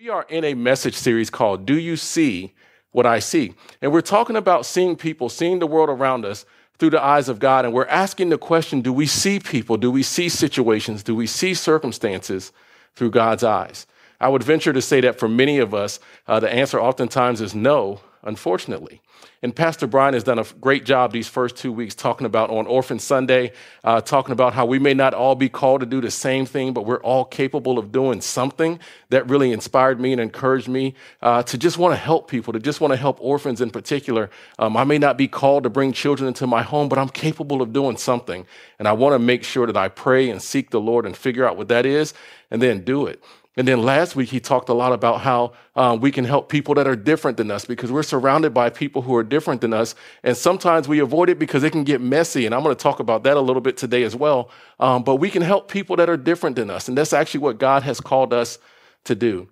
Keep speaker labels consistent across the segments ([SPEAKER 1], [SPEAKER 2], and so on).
[SPEAKER 1] We are in a message series called Do You See What I See? And we're talking about seeing people, seeing the world around us through the eyes of God. And we're asking the question Do we see people? Do we see situations? Do we see circumstances through God's eyes? I would venture to say that for many of us, uh, the answer oftentimes is no, unfortunately. And Pastor Brian has done a great job these first two weeks talking about on Orphan Sunday, uh, talking about how we may not all be called to do the same thing, but we're all capable of doing something. That really inspired me and encouraged me uh, to just want to help people, to just want to help orphans in particular. Um, I may not be called to bring children into my home, but I'm capable of doing something. And I want to make sure that I pray and seek the Lord and figure out what that is and then do it. And then last week, he talked a lot about how um, we can help people that are different than us because we're surrounded by people who are different than us. And sometimes we avoid it because it can get messy. And I'm going to talk about that a little bit today as well. Um, but we can help people that are different than us. And that's actually what God has called us to do.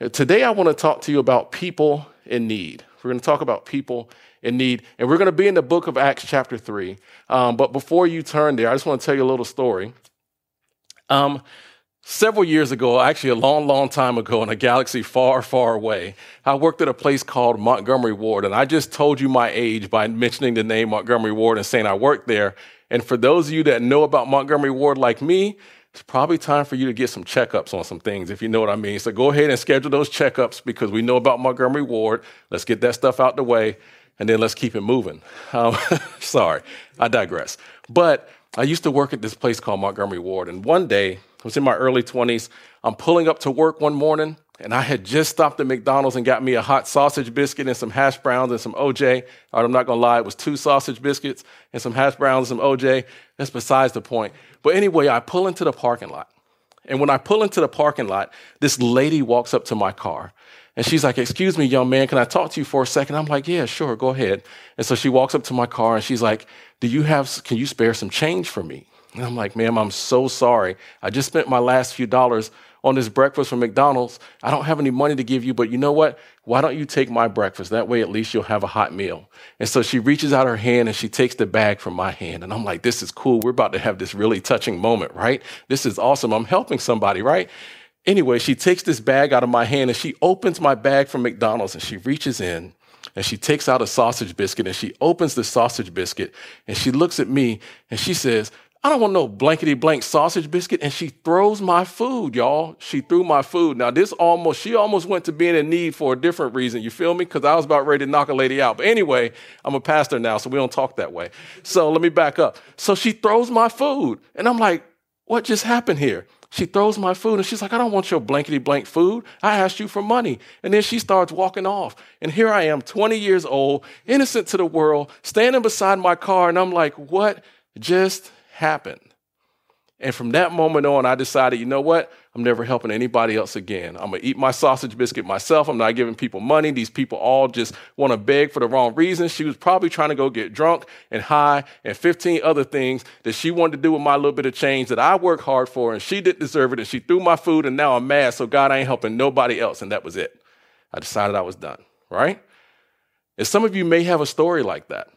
[SPEAKER 1] Uh, today, I want to talk to you about people in need. We're going to talk about people in need. And we're going to be in the book of Acts, chapter 3. Um, but before you turn there, I just want to tell you a little story. Um, Several years ago, actually a long, long time ago in a galaxy far, far away, I worked at a place called Montgomery Ward. And I just told you my age by mentioning the name Montgomery Ward and saying I worked there. And for those of you that know about Montgomery Ward like me, it's probably time for you to get some checkups on some things, if you know what I mean. So go ahead and schedule those checkups because we know about Montgomery Ward. Let's get that stuff out the way and then let's keep it moving. Um, sorry, I digress. But I used to work at this place called Montgomery Ward. And one day, I was in my early 20s. I'm pulling up to work one morning, and I had just stopped at McDonald's and got me a hot sausage biscuit and some hash browns and some OJ. I'm not gonna lie, it was two sausage biscuits and some hash browns and some OJ. That's besides the point. But anyway, I pull into the parking lot. And when I pull into the parking lot, this lady walks up to my car. And she's like, Excuse me, young man, can I talk to you for a second? I'm like, Yeah, sure, go ahead. And so she walks up to my car and she's like, Do you have, can you spare some change for me? And I'm like, ma'am, I'm so sorry. I just spent my last few dollars on this breakfast from McDonald's. I don't have any money to give you, but you know what? Why don't you take my breakfast? That way, at least you'll have a hot meal. And so she reaches out her hand and she takes the bag from my hand. And I'm like, this is cool. We're about to have this really touching moment, right? This is awesome. I'm helping somebody, right? Anyway, she takes this bag out of my hand and she opens my bag from McDonald's and she reaches in and she takes out a sausage biscuit and she opens the sausage biscuit and she looks at me and she says, I don't want no blankety blank sausage biscuit. And she throws my food, y'all. She threw my food. Now, this almost, she almost went to being in need for a different reason. You feel me? Because I was about ready to knock a lady out. But anyway, I'm a pastor now, so we don't talk that way. So let me back up. So she throws my food. And I'm like, what just happened here? She throws my food and she's like, I don't want your blankety blank food. I asked you for money. And then she starts walking off. And here I am, 20 years old, innocent to the world, standing beside my car. And I'm like, what just happened. And from that moment on, I decided, you know what? I'm never helping anybody else again. I'm gonna eat my sausage biscuit myself. I'm not giving people money. These people all just wanna beg for the wrong reasons. She was probably trying to go get drunk and high and 15 other things that she wanted to do with my little bit of change that I worked hard for, and she didn't deserve it. And she threw my food, and now I'm mad. So God I ain't helping nobody else. And that was it. I decided I was done, right? And some of you may have a story like that.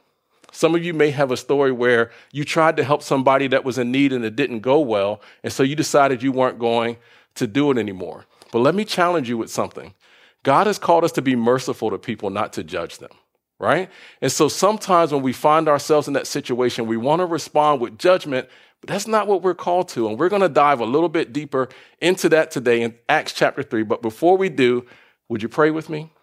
[SPEAKER 1] Some of you may have a story where you tried to help somebody that was in need and it didn't go well, and so you decided you weren't going to do it anymore. But let me challenge you with something. God has called us to be merciful to people, not to judge them, right? And so sometimes when we find ourselves in that situation, we want to respond with judgment, but that's not what we're called to. And we're going to dive a little bit deeper into that today in Acts chapter 3. But before we do, would you pray with me?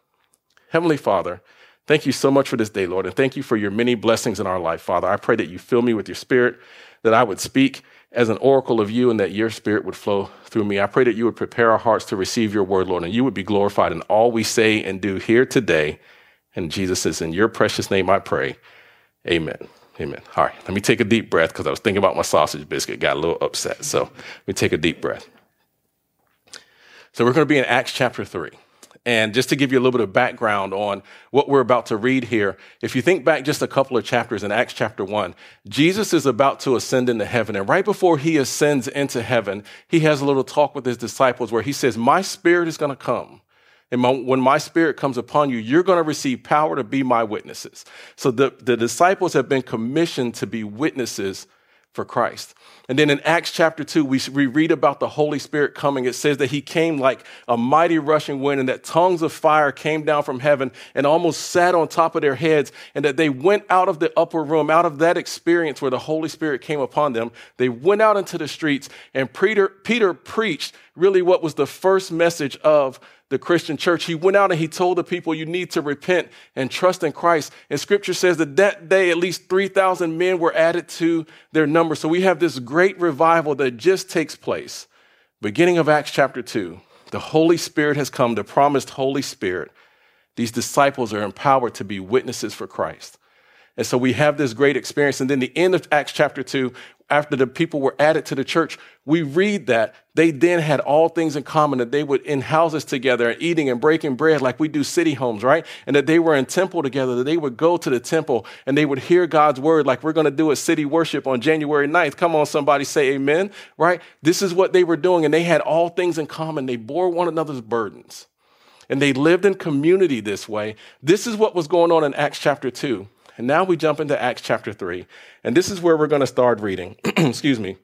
[SPEAKER 1] Heavenly Father, Thank you so much for this day, Lord, and thank you for your many blessings in our life, Father. I pray that you fill me with your spirit, that I would speak as an oracle of you, and that your spirit would flow through me. I pray that you would prepare our hearts to receive your word, Lord, and you would be glorified in all we say and do here today. And Jesus says, in your precious name I pray. Amen. Amen. All right, let me take a deep breath because I was thinking about my sausage biscuit, got a little upset. So let me take a deep breath. So we're going to be in Acts chapter 3. And just to give you a little bit of background on what we're about to read here, if you think back just a couple of chapters in Acts chapter 1, Jesus is about to ascend into heaven. And right before he ascends into heaven, he has a little talk with his disciples where he says, My spirit is going to come. And my, when my spirit comes upon you, you're going to receive power to be my witnesses. So the, the disciples have been commissioned to be witnesses for Christ. And then in Acts chapter 2, we, we read about the Holy Spirit coming. It says that he came like a mighty rushing wind, and that tongues of fire came down from heaven and almost sat on top of their heads, and that they went out of the upper room, out of that experience where the Holy Spirit came upon them. They went out into the streets, and Peter, Peter preached really what was the first message of the Christian church. He went out and he told the people, you need to repent and trust in Christ. And scripture says that that day, at least 3,000 men were added to their number. So we have this great revival that just takes place. Beginning of Acts chapter 2, the Holy Spirit has come, the promised Holy Spirit. These disciples are empowered to be witnesses for Christ. And so we have this great experience. And then the end of Acts chapter 2, after the people were added to the church, we read that they then had all things in common, that they would in houses together and eating and breaking bread like we do city homes, right? And that they were in temple together, that they would go to the temple and they would hear God's word like we're going to do a city worship on January 9th. Come on, somebody say amen, right? This is what they were doing. And they had all things in common. They bore one another's burdens and they lived in community this way. This is what was going on in Acts chapter 2. And now we jump into Acts chapter 3. And this is where we're going to start reading. Excuse me.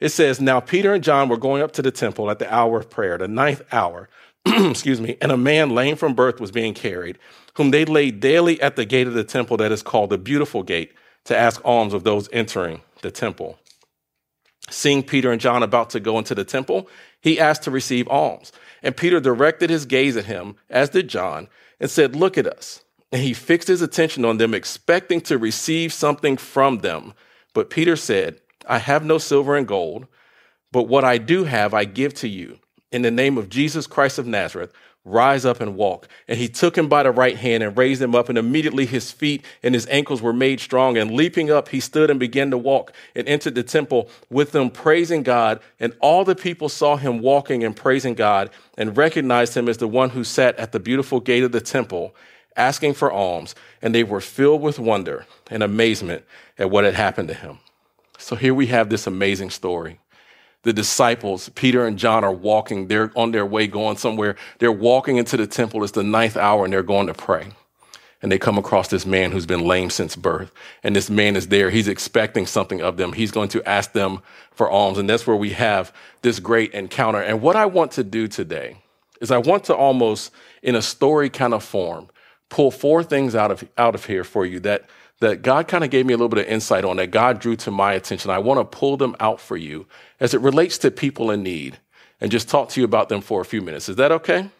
[SPEAKER 1] It says, Now Peter and John were going up to the temple at the hour of prayer, the ninth hour. Excuse me. And a man lame from birth was being carried, whom they laid daily at the gate of the temple that is called the Beautiful Gate, to ask alms of those entering the temple. Seeing Peter and John about to go into the temple, he asked to receive alms. And Peter directed his gaze at him, as did John, and said, Look at us. And he fixed his attention on them, expecting to receive something from them. But Peter said, I have no silver and gold, but what I do have, I give to you. In the name of Jesus Christ of Nazareth, rise up and walk. And he took him by the right hand and raised him up, and immediately his feet and his ankles were made strong. And leaping up, he stood and began to walk and entered the temple with them, praising God. And all the people saw him walking and praising God and recognized him as the one who sat at the beautiful gate of the temple asking for alms, and they were filled with wonder and amazement at what had happened to him. So here we have this amazing story. The disciples, Peter and John, are walking. They're on their way going somewhere. They're walking into the temple. It's the ninth hour, and they're going to pray. And they come across this man who's been lame since birth. And this man is there. He's expecting something of them. He's going to ask them for alms. And that's where we have this great encounter. And what I want to do today is I want to almost, in a story kind of form, pull four things out of, out of here for you that, that God kind of gave me a little bit of insight on, that God drew to my attention. I want to pull them out for you as it relates to people in need and just talk to you about them for a few minutes. Is that okay?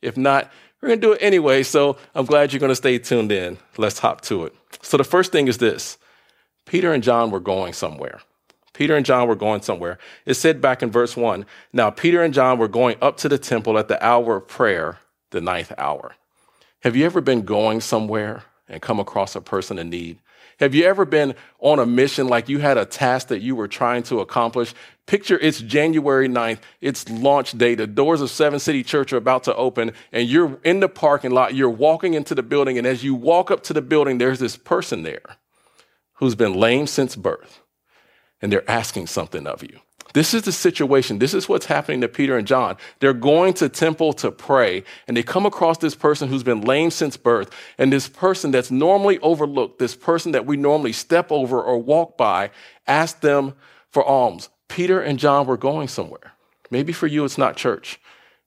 [SPEAKER 1] If not, we're going to do it anyway. So I'm glad you're going to stay tuned in. Let's hop to it. So the first thing is this Peter and John were going somewhere. Peter and John were going somewhere. It said back in verse one, now Peter and John were going up to the temple at the hour of prayer, the ninth hour. Have you ever been going somewhere and come across a person in need? Have you ever been on a mission like you had a task that you were trying to accomplish? Picture it's January 9th, it's launch day. The doors of Seven City Church are about to open, and you're in the parking lot. You're walking into the building, and as you walk up to the building, there's this person there who's been lame since birth, and they're asking something of you. This is the situation. This is what's happening to Peter and John. They're going to temple to pray, and they come across this person who's been lame since birth, and this person that's normally overlooked, this person that we normally step over or walk by, ask them for alms. Peter and John were going somewhere. Maybe for you, it's not church.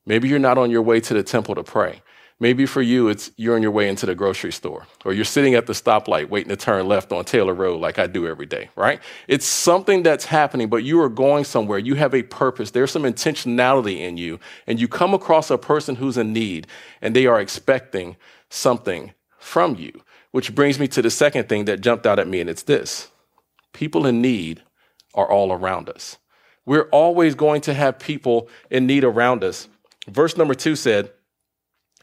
[SPEAKER 1] Maybe you're not on your way to the temple to pray. Maybe for you, it's you're on your way into the grocery store, or you're sitting at the stoplight waiting to turn left on Taylor Road, like I do every day, right? It's something that's happening, but you are going somewhere. You have a purpose. There's some intentionality in you, and you come across a person who's in need, and they are expecting something from you. Which brings me to the second thing that jumped out at me, and it's this people in need are all around us. We're always going to have people in need around us. Verse number two said,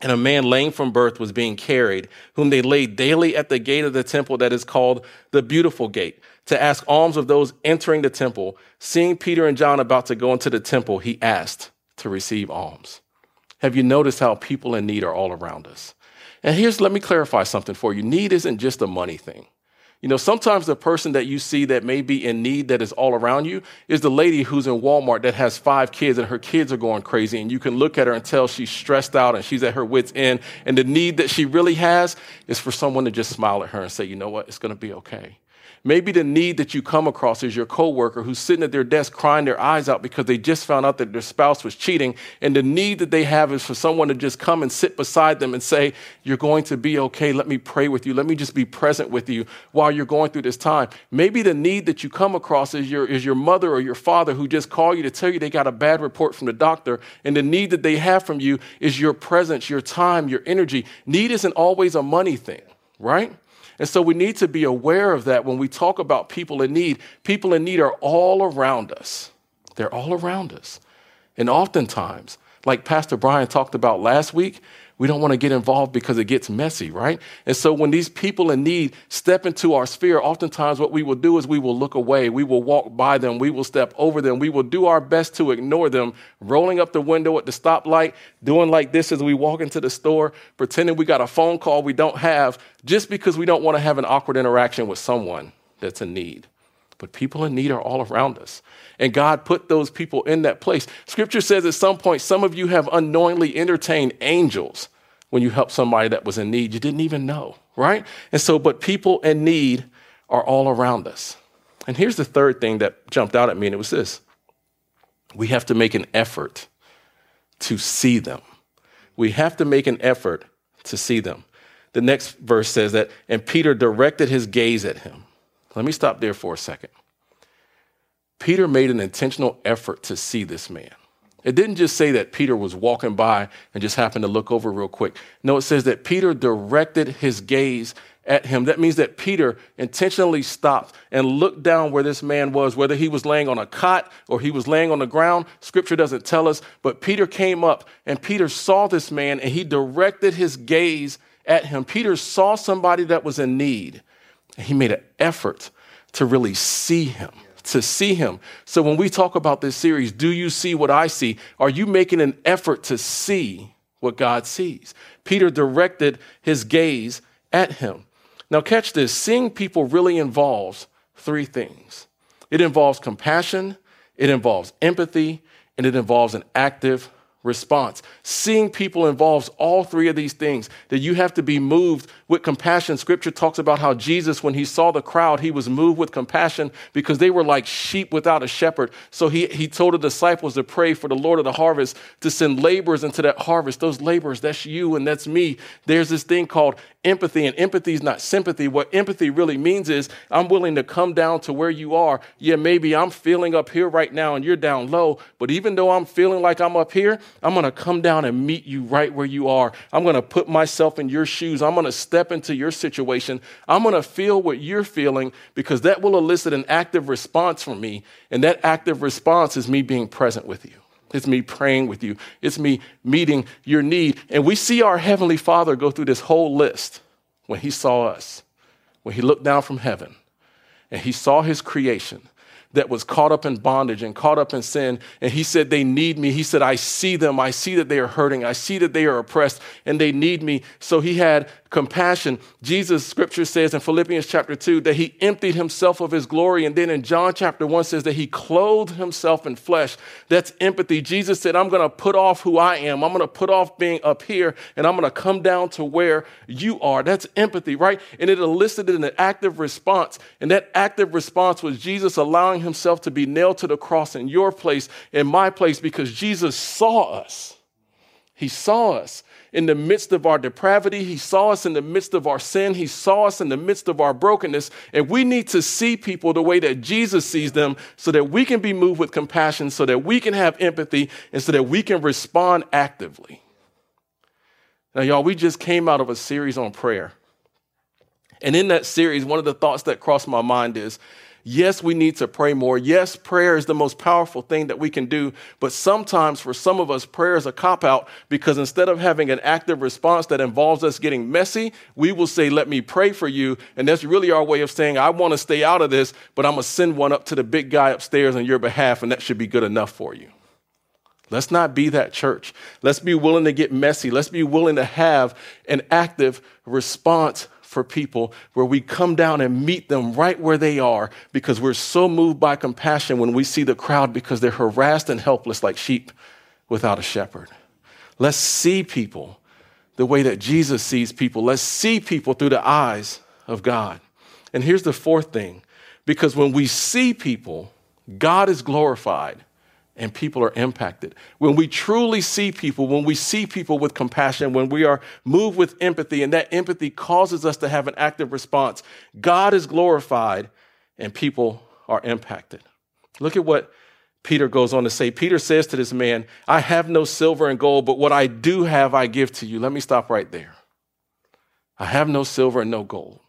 [SPEAKER 1] and a man lame from birth was being carried, whom they laid daily at the gate of the temple that is called the Beautiful Gate, to ask alms of those entering the temple. Seeing Peter and John about to go into the temple, he asked to receive alms. Have you noticed how people in need are all around us? And here's, let me clarify something for you. Need isn't just a money thing. You know, sometimes the person that you see that may be in need that is all around you is the lady who's in Walmart that has five kids and her kids are going crazy. And you can look at her and tell she's stressed out and she's at her wits' end. And the need that she really has is for someone to just smile at her and say, you know what, it's going to be okay. Maybe the need that you come across is your coworker who's sitting at their desk crying their eyes out because they just found out that their spouse was cheating. And the need that they have is for someone to just come and sit beside them and say, You're going to be okay. Let me pray with you. Let me just be present with you while you're going through this time. Maybe the need that you come across is your, is your mother or your father who just call you to tell you they got a bad report from the doctor. And the need that they have from you is your presence, your time, your energy. Need isn't always a money thing, right? And so we need to be aware of that when we talk about people in need. People in need are all around us, they're all around us. And oftentimes, like Pastor Brian talked about last week, we don't want to get involved because it gets messy, right? And so when these people in need step into our sphere, oftentimes what we will do is we will look away. We will walk by them. We will step over them. We will do our best to ignore them, rolling up the window at the stoplight, doing like this as we walk into the store, pretending we got a phone call we don't have, just because we don't want to have an awkward interaction with someone that's in need. But people in need are all around us. And God put those people in that place. Scripture says at some point, some of you have unknowingly entertained angels when you helped somebody that was in need. You didn't even know, right? And so, but people in need are all around us. And here's the third thing that jumped out at me, and it was this we have to make an effort to see them. We have to make an effort to see them. The next verse says that, and Peter directed his gaze at him. Let me stop there for a second. Peter made an intentional effort to see this man. It didn't just say that Peter was walking by and just happened to look over real quick. No, it says that Peter directed his gaze at him. That means that Peter intentionally stopped and looked down where this man was, whether he was laying on a cot or he was laying on the ground. Scripture doesn't tell us, but Peter came up and Peter saw this man and he directed his gaze at him. Peter saw somebody that was in need he made an effort to really see him to see him. So when we talk about this series, do you see what I see? Are you making an effort to see what God sees? Peter directed his gaze at him. Now, catch this seeing people really involves three things it involves compassion, it involves empathy, and it involves an active response. Seeing people involves all three of these things that you have to be moved with compassion. Scripture talks about how Jesus, when he saw the crowd, he was moved with compassion because they were like sheep without a shepherd. So he, he told the disciples to pray for the Lord of the harvest to send laborers into that harvest. Those laborers, that's you and that's me. There's this thing called empathy, and empathy is not sympathy. What empathy really means is I'm willing to come down to where you are. Yeah, maybe I'm feeling up here right now and you're down low, but even though I'm feeling like I'm up here, I'm going to come down and meet you right where you are. I'm going to put myself in your shoes. I'm going to step into your situation. I'm going to feel what you're feeling because that will elicit an active response from me. And that active response is me being present with you. It's me praying with you. It's me meeting your need. And we see our Heavenly Father go through this whole list when He saw us, when He looked down from heaven and He saw His creation that was caught up in bondage and caught up in sin. And he said, They need me. He said, I see them. I see that they are hurting. I see that they are oppressed and they need me. So he had compassion. Jesus, scripture says in Philippians chapter 2 that he emptied himself of his glory. And then in John chapter 1 says that he clothed himself in flesh. That's empathy. Jesus said, I'm going to put off who I am. I'm going to put off being up here and I'm going to come down to where you are. That's empathy, right? And it elicited an active response. And that active response was Jesus allowing himself to be nailed to the cross in your place, in my place, because Jesus saw us. He saw us in the midst of our depravity. He saw us in the midst of our sin. He saw us in the midst of our brokenness. And we need to see people the way that Jesus sees them so that we can be moved with compassion, so that we can have empathy, and so that we can respond actively. Now, y'all, we just came out of a series on prayer. And in that series, one of the thoughts that crossed my mind is Yes, we need to pray more. Yes, prayer is the most powerful thing that we can do. But sometimes for some of us, prayer is a cop out because instead of having an active response that involves us getting messy, we will say, Let me pray for you. And that's really our way of saying, I want to stay out of this, but I'm going to send one up to the big guy upstairs on your behalf, and that should be good enough for you. Let's not be that church. Let's be willing to get messy. Let's be willing to have an active response for people where we come down and meet them right where they are because we're so moved by compassion when we see the crowd because they're harassed and helpless like sheep without a shepherd. Let's see people the way that Jesus sees people. Let's see people through the eyes of God. And here's the fourth thing Because when we see people, God is glorified and people are impacted. When we truly see people, when we see people with compassion, when we are moved with empathy, and that empathy causes us to have an active response, God is glorified and people are impacted. Look at what Peter goes on to say. Peter says to this man, I have no silver and gold, but what I do have, I give to you. Let me stop right there. I have no silver and no gold.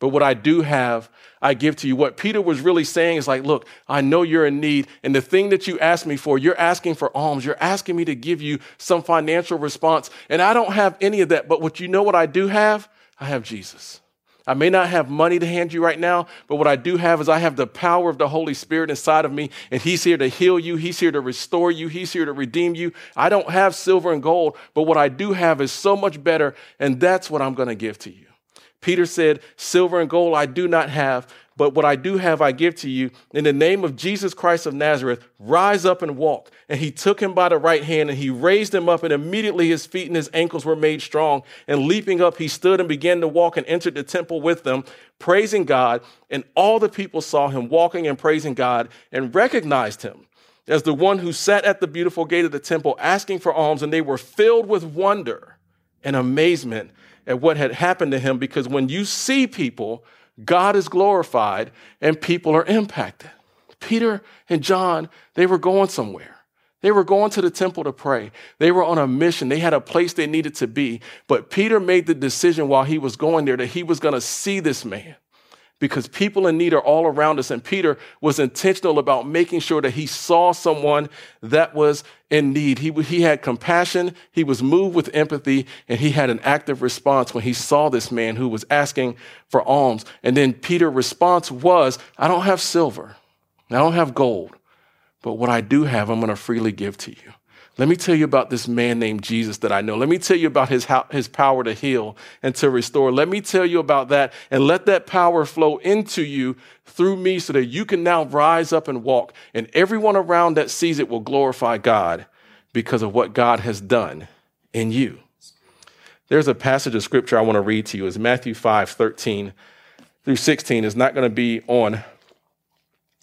[SPEAKER 1] But what I do have, I give to you. What Peter was really saying is like, look, I know you're in need. And the thing that you asked me for, you're asking for alms. You're asking me to give you some financial response. And I don't have any of that. But what you know what I do have? I have Jesus. I may not have money to hand you right now, but what I do have is I have the power of the Holy Spirit inside of me, and He's here to heal you. He's here to restore you. He's here to redeem you. I don't have silver and gold, but what I do have is so much better, and that's what I'm going to give to you. Peter said, Silver and gold I do not have, but what I do have I give to you. In the name of Jesus Christ of Nazareth, rise up and walk. And he took him by the right hand and he raised him up, and immediately his feet and his ankles were made strong. And leaping up, he stood and began to walk and entered the temple with them, praising God. And all the people saw him walking and praising God and recognized him as the one who sat at the beautiful gate of the temple asking for alms, and they were filled with wonder and amazement at what had happened to him because when you see people, God is glorified and people are impacted. Peter and John, they were going somewhere. They were going to the temple to pray. They were on a mission. They had a place they needed to be. But Peter made the decision while he was going there that he was going to see this man because people in need are all around us. And Peter was intentional about making sure that he saw someone that was in need. He, he had compassion, he was moved with empathy, and he had an active response when he saw this man who was asking for alms. And then Peter's response was, I don't have silver, I don't have gold, but what I do have, I'm going to freely give to you. Let me tell you about this man named Jesus that I know. Let me tell you about his, his power to heal and to restore. Let me tell you about that and let that power flow into you through me so that you can now rise up and walk. And everyone around that sees it will glorify God because of what God has done in you. There's a passage of scripture I want to read to you. It's Matthew 5 13 through 16. It's not going to be on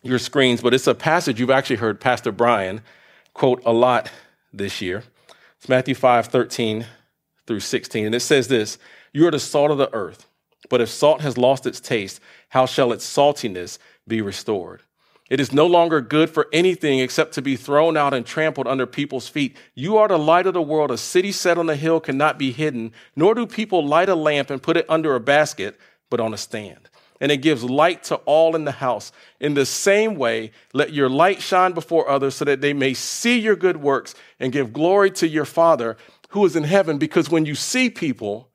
[SPEAKER 1] your screens, but it's a passage you've actually heard Pastor Brian quote a lot this year. It's Matthew 5 13 through 16. And it says this You are the salt of the earth, but if salt has lost its taste, how shall its saltiness be restored? It is no longer good for anything except to be thrown out and trampled under people's feet. You are the light of the world. A city set on a hill cannot be hidden, nor do people light a lamp and put it under a basket, but on a stand and it gives light to all in the house. In the same way, let your light shine before others so that they may see your good works and give glory to your Father who is in heaven. Because when you see people,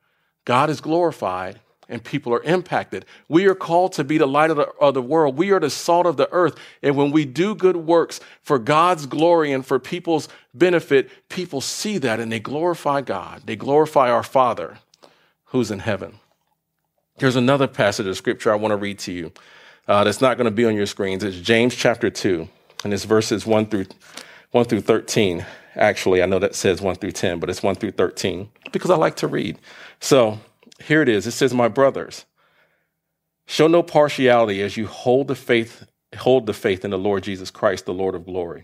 [SPEAKER 1] God is glorified and people are impacted. We are called to be the light of the, of the world. We are the salt of the earth. And when we do good works for God's glory and for people's benefit, people see that and they glorify God. They glorify our Father who's in heaven. Here's another passage of scripture I want to read to you uh, that's not going to be on your screens. It's James chapter 2, and it's verses 1 through, 1 through 13. Actually, I know that says 1 through 10, but it's 1 through 13 because I like to read. So here it is. It says, My brothers, show no partiality as you hold the faith, hold the faith in the Lord Jesus Christ, the Lord of glory.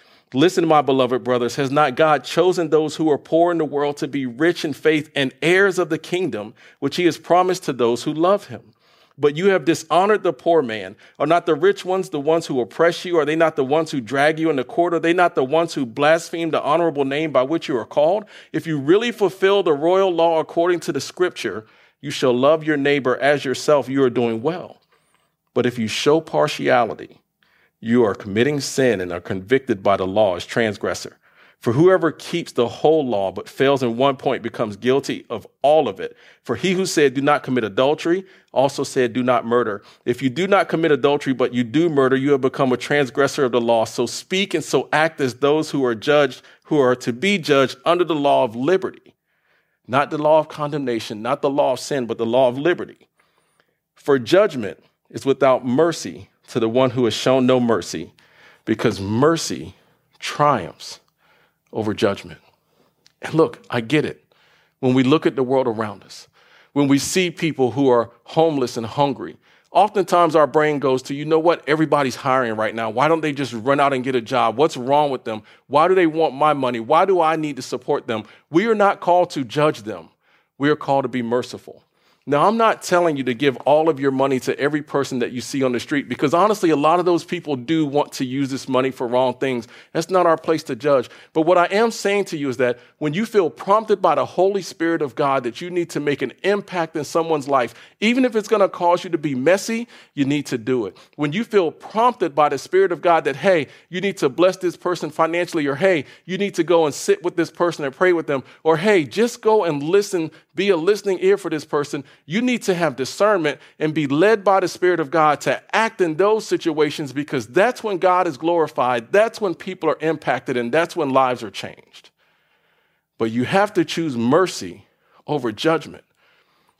[SPEAKER 1] Listen, my beloved brothers, has not God chosen those who are poor in the world to be rich in faith and heirs of the kingdom, which he has promised to those who love him? But you have dishonored the poor man. Are not the rich ones the ones who oppress you? Are they not the ones who drag you in the court? Are they not the ones who blaspheme the honorable name by which you are called? If you really fulfill the royal law according to the scripture, you shall love your neighbor as yourself, you are doing well. But if you show partiality, you are committing sin and are convicted by the law as transgressor. For whoever keeps the whole law but fails in one point becomes guilty of all of it. For he who said, Do not commit adultery, also said, Do not murder. If you do not commit adultery, but you do murder, you have become a transgressor of the law. So speak and so act as those who are judged, who are to be judged under the law of liberty. Not the law of condemnation, not the law of sin, but the law of liberty. For judgment is without mercy to the one who has shown no mercy, because mercy triumphs over judgment. And look, I get it. When we look at the world around us, when we see people who are homeless and hungry, oftentimes our brain goes to, you know what, everybody's hiring right now. Why don't they just run out and get a job? What's wrong with them? Why do they want my money? Why do I need to support them? We are not called to judge them, we are called to be merciful. Now, I'm not telling you to give all of your money to every person that you see on the street because honestly, a lot of those people do want to use this money for wrong things. That's not our place to judge. But what I am saying to you is that when you feel prompted by the Holy Spirit of God that you need to make an impact in someone's life, even if it's going to cause you to be messy, you need to do it. When you feel prompted by the Spirit of God that, hey, you need to bless this person financially, or hey, you need to go and sit with this person and pray with them, or hey, just go and listen, be a listening ear for this person you need to have discernment and be led by the Spirit of God to act in those situations because that's when God is glorified. That's when people are impacted and that's when lives are changed. But you have to choose mercy over judgment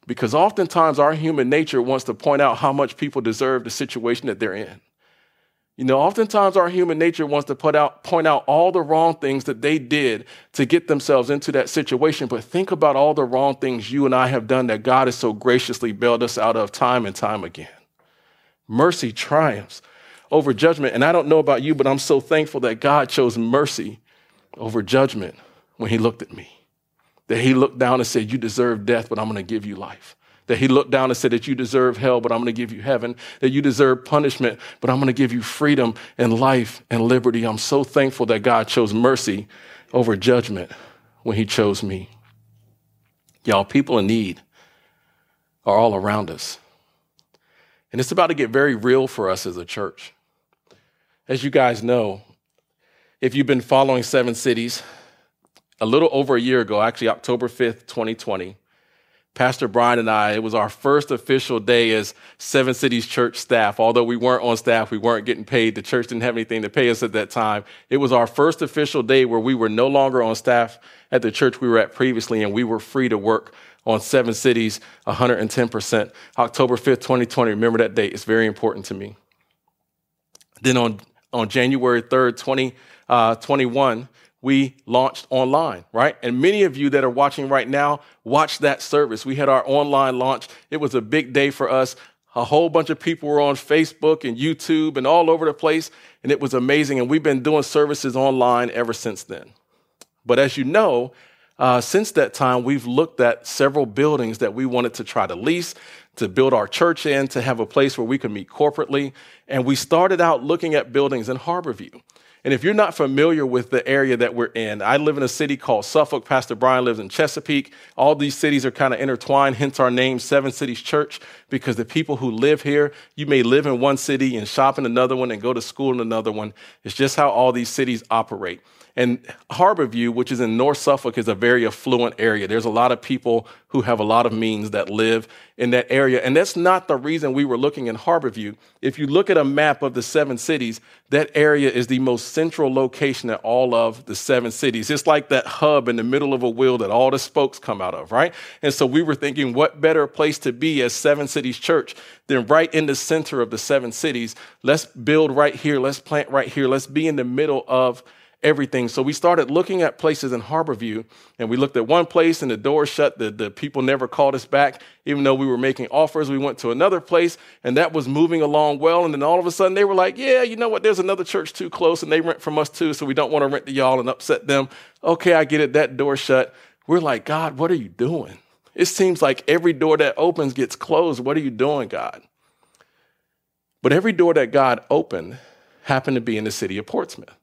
[SPEAKER 1] because oftentimes our human nature wants to point out how much people deserve the situation that they're in. You know, oftentimes our human nature wants to put out, point out all the wrong things that they did to get themselves into that situation. But think about all the wrong things you and I have done that God has so graciously bailed us out of time and time again. Mercy triumphs over judgment. And I don't know about you, but I'm so thankful that God chose mercy over judgment when He looked at me. That He looked down and said, You deserve death, but I'm going to give you life. That he looked down and said that you deserve hell, but I'm going to give you heaven. That you deserve punishment, but I'm going to give you freedom and life and liberty. I'm so thankful that God chose mercy over judgment when he chose me. Y'all, people in need are all around us. And it's about to get very real for us as a church. As you guys know, if you've been following Seven Cities, a little over a year ago, actually October 5th, 2020, Pastor Brian and I, it was our first official day as Seven Cities Church staff. Although we weren't on staff, we weren't getting paid. The church didn't have anything to pay us at that time. It was our first official day where we were no longer on staff at the church we were at previously, and we were free to work on Seven Cities 110%. October 5th, 2020. Remember that date. It's very important to me. Then on, on January 3rd, 2021, uh, we launched online, right? And many of you that are watching right now watched that service. We had our online launch. It was a big day for us. A whole bunch of people were on Facebook and YouTube and all over the place, and it was amazing. And we've been doing services online ever since then. But as you know, uh, since that time, we've looked at several buildings that we wanted to try to lease, to build our church in, to have a place where we could meet corporately. And we started out looking at buildings in Harborview. And if you're not familiar with the area that we're in, I live in a city called Suffolk. Pastor Brian lives in Chesapeake. All these cities are kind of intertwined, hence our name, Seven Cities Church, because the people who live here, you may live in one city and shop in another one and go to school in another one. It's just how all these cities operate. And Harborview, which is in North Suffolk, is a very affluent area. There's a lot of people who have a lot of means that live in that area. And that's not the reason we were looking in Harborview. If you look at a map of the seven cities, that area is the most central location at all of the seven cities. It's like that hub in the middle of a wheel that all the spokes come out of, right? And so we were thinking, what better place to be as Seven Cities Church than right in the center of the seven cities? Let's build right here. Let's plant right here. Let's be in the middle of everything. So we started looking at places in Harborview, and we looked at one place, and the door shut. The, the people never called us back, even though we were making offers. We went to another place, and that was moving along well. And then all of a sudden, they were like, "Yeah, you know what? There's another church too close, and they rent from us too, so we don't want to rent to y'all and upset them." Okay, I get it. That door shut. We're like, God, what are you doing? It seems like every door that opens gets closed. What are you doing, God? But every door that God opened happened to be in the city of Portsmouth.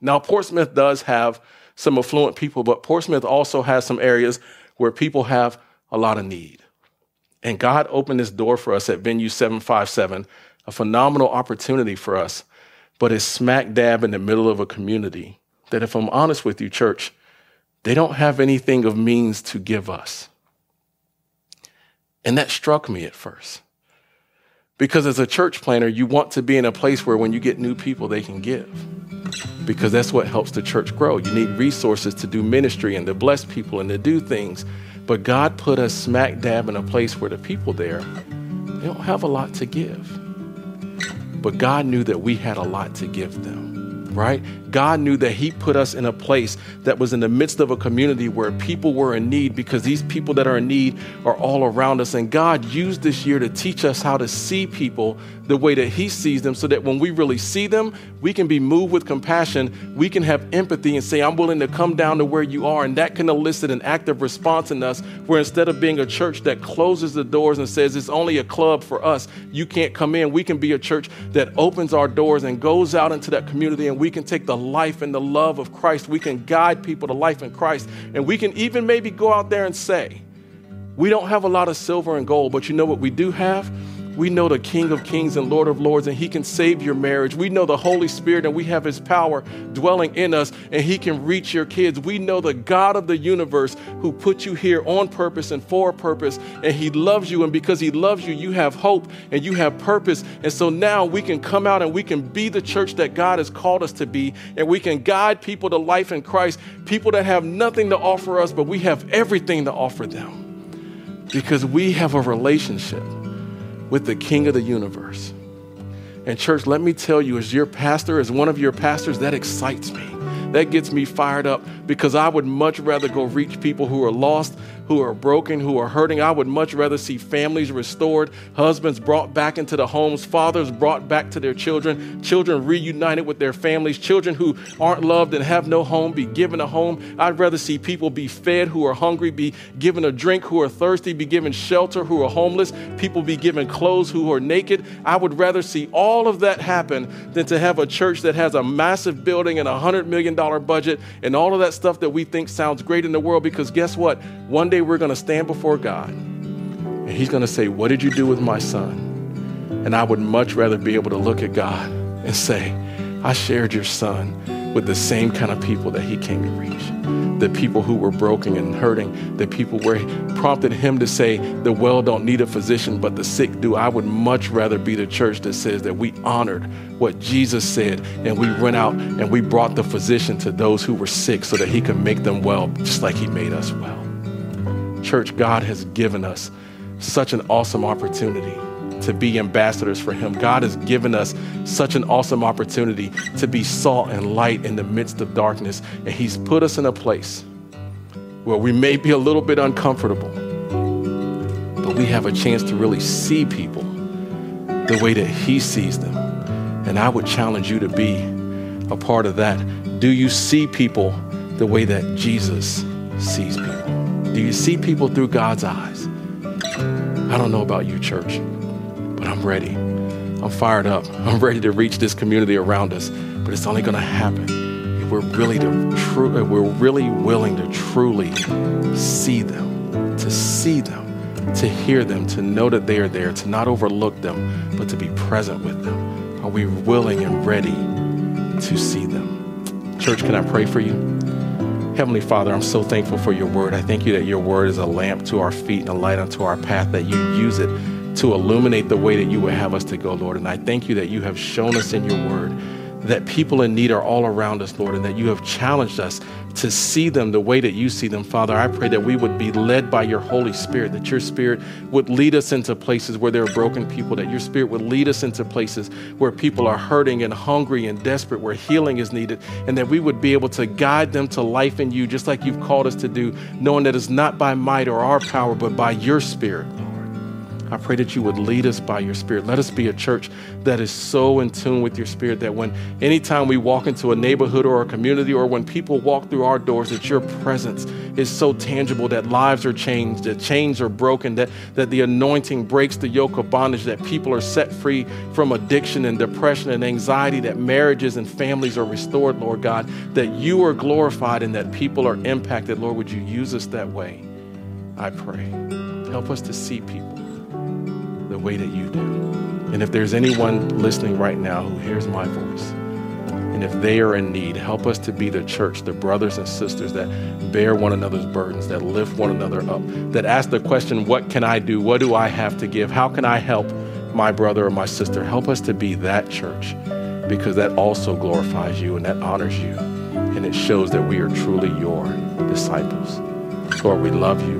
[SPEAKER 1] Now, Portsmouth does have some affluent people, but Portsmouth also has some areas where people have a lot of need. And God opened this door for us at Venue 757, a phenomenal opportunity for us, but it's smack dab in the middle of a community that if I'm honest with you, church, they don't have anything of means to give us. And that struck me at first. Because as a church planner, you want to be in a place where when you get new people, they can give. Because that's what helps the church grow. You need resources to do ministry and to bless people and to do things. But God put us smack dab in a place where the people there, they don't have a lot to give. But God knew that we had a lot to give them right? God knew that He put us in a place that was in the midst of a community where people were in need because these people that are in need are all around us. And God used this year to teach us how to see people the way that He sees them so that when we really see them, we can be moved with compassion. We can have empathy and say, I'm willing to come down to where you are. And that can elicit an active response in us where instead of being a church that closes the doors and says it's only a club for us, you can't come in, we can be a church that opens our doors and goes out into that community and we can take the life and the love of Christ. We can guide people to life in Christ. And we can even maybe go out there and say, we don't have a lot of silver and gold, but you know what we do have? We know the King of Kings and Lord of Lords, and He can save your marriage. We know the Holy Spirit, and we have His power dwelling in us, and He can reach your kids. We know the God of the universe who put you here on purpose and for a purpose, and He loves you. And because He loves you, you have hope and you have purpose. And so now we can come out and we can be the church that God has called us to be, and we can guide people to life in Christ, people that have nothing to offer us, but we have everything to offer them because we have a relationship with the King of the universe. And, church, let me tell you, as your pastor, as one of your pastors, that excites me. That gets me fired up because I would much rather go reach people who are lost who are broken, who are hurting. I would much rather see families restored, husbands brought back into the homes, fathers brought back to their children, children reunited with their families, children who aren't loved and have no home be given a home. I'd rather see people be fed who are hungry, be given a drink who are thirsty, be given shelter who are homeless, people be given clothes who are naked. I would rather see all of that happen than to have a church that has a massive building and a $100 million budget and all of that stuff that we think sounds great in the world because guess what? One day we're going to stand before God and He's going to say, What did you do with my son? And I would much rather be able to look at God and say, I shared your son with the same kind of people that he came to reach. The people who were broken and hurting, the people where prompted him to say, the well don't need a physician, but the sick do. I would much rather be the church that says that we honored what Jesus said and we went out and we brought the physician to those who were sick so that he could make them well, just like he made us well. Church, God has given us such an awesome opportunity to be ambassadors for Him. God has given us such an awesome opportunity to be salt and light in the midst of darkness. And He's put us in a place where we may be a little bit uncomfortable, but we have a chance to really see people the way that He sees them. And I would challenge you to be a part of that. Do you see people the way that Jesus sees people? Do you see people through God's eyes? I don't know about you, church, but I'm ready. I'm fired up. I'm ready to reach this community around us, but it's only going to happen if we're really to tru- we're really willing to truly see them, to see them, to hear them, to know that they are there, to not overlook them, but to be present with them. Are we willing and ready to see them? Church, can I pray for you? Heavenly Father, I'm so thankful for your word. I thank you that your word is a lamp to our feet and a light unto our path, that you use it to illuminate the way that you would have us to go, Lord. And I thank you that you have shown us in your word that people in need are all around us, Lord, and that you have challenged us to see them the way that you see them, Father. I pray that we would be led by your Holy Spirit, that your Spirit would lead us into places where there are broken people, that your Spirit would lead us into places where people are hurting and hungry and desperate, where healing is needed, and that we would be able to guide them to life in you, just like you've called us to do, knowing that it's not by might or our power, but by your Spirit. I pray that you would lead us by your spirit. Let us be a church that is so in tune with your spirit that when anytime we walk into a neighborhood or a community or when people walk through our doors, that your presence is so tangible that lives are changed, that chains are broken, that, that the anointing breaks the yoke of bondage, that people are set free from addiction and depression and anxiety, that marriages and families are restored, Lord God, that you are glorified and that people are impacted. Lord, would you use us that way? I pray. Help us to see people the way that you do. And if there's anyone listening right now who hears my voice and if they are in need, help us to be the church, the brothers and sisters that bear one another's burdens, that lift one another up, that ask the question, What can I do? What do I have to give? How can I help my brother or my sister? Help us to be that church because that also glorifies you and that honors you. And it shows that we are truly your disciples. Lord, we love you.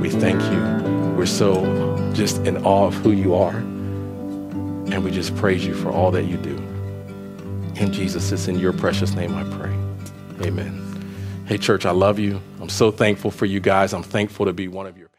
[SPEAKER 1] We thank you. We're so just in awe of who you are. And we just praise you for all that you do. In Jesus, it's in your precious name I pray. Amen. Hey, church, I love you. I'm so thankful for you guys. I'm thankful to be one of your.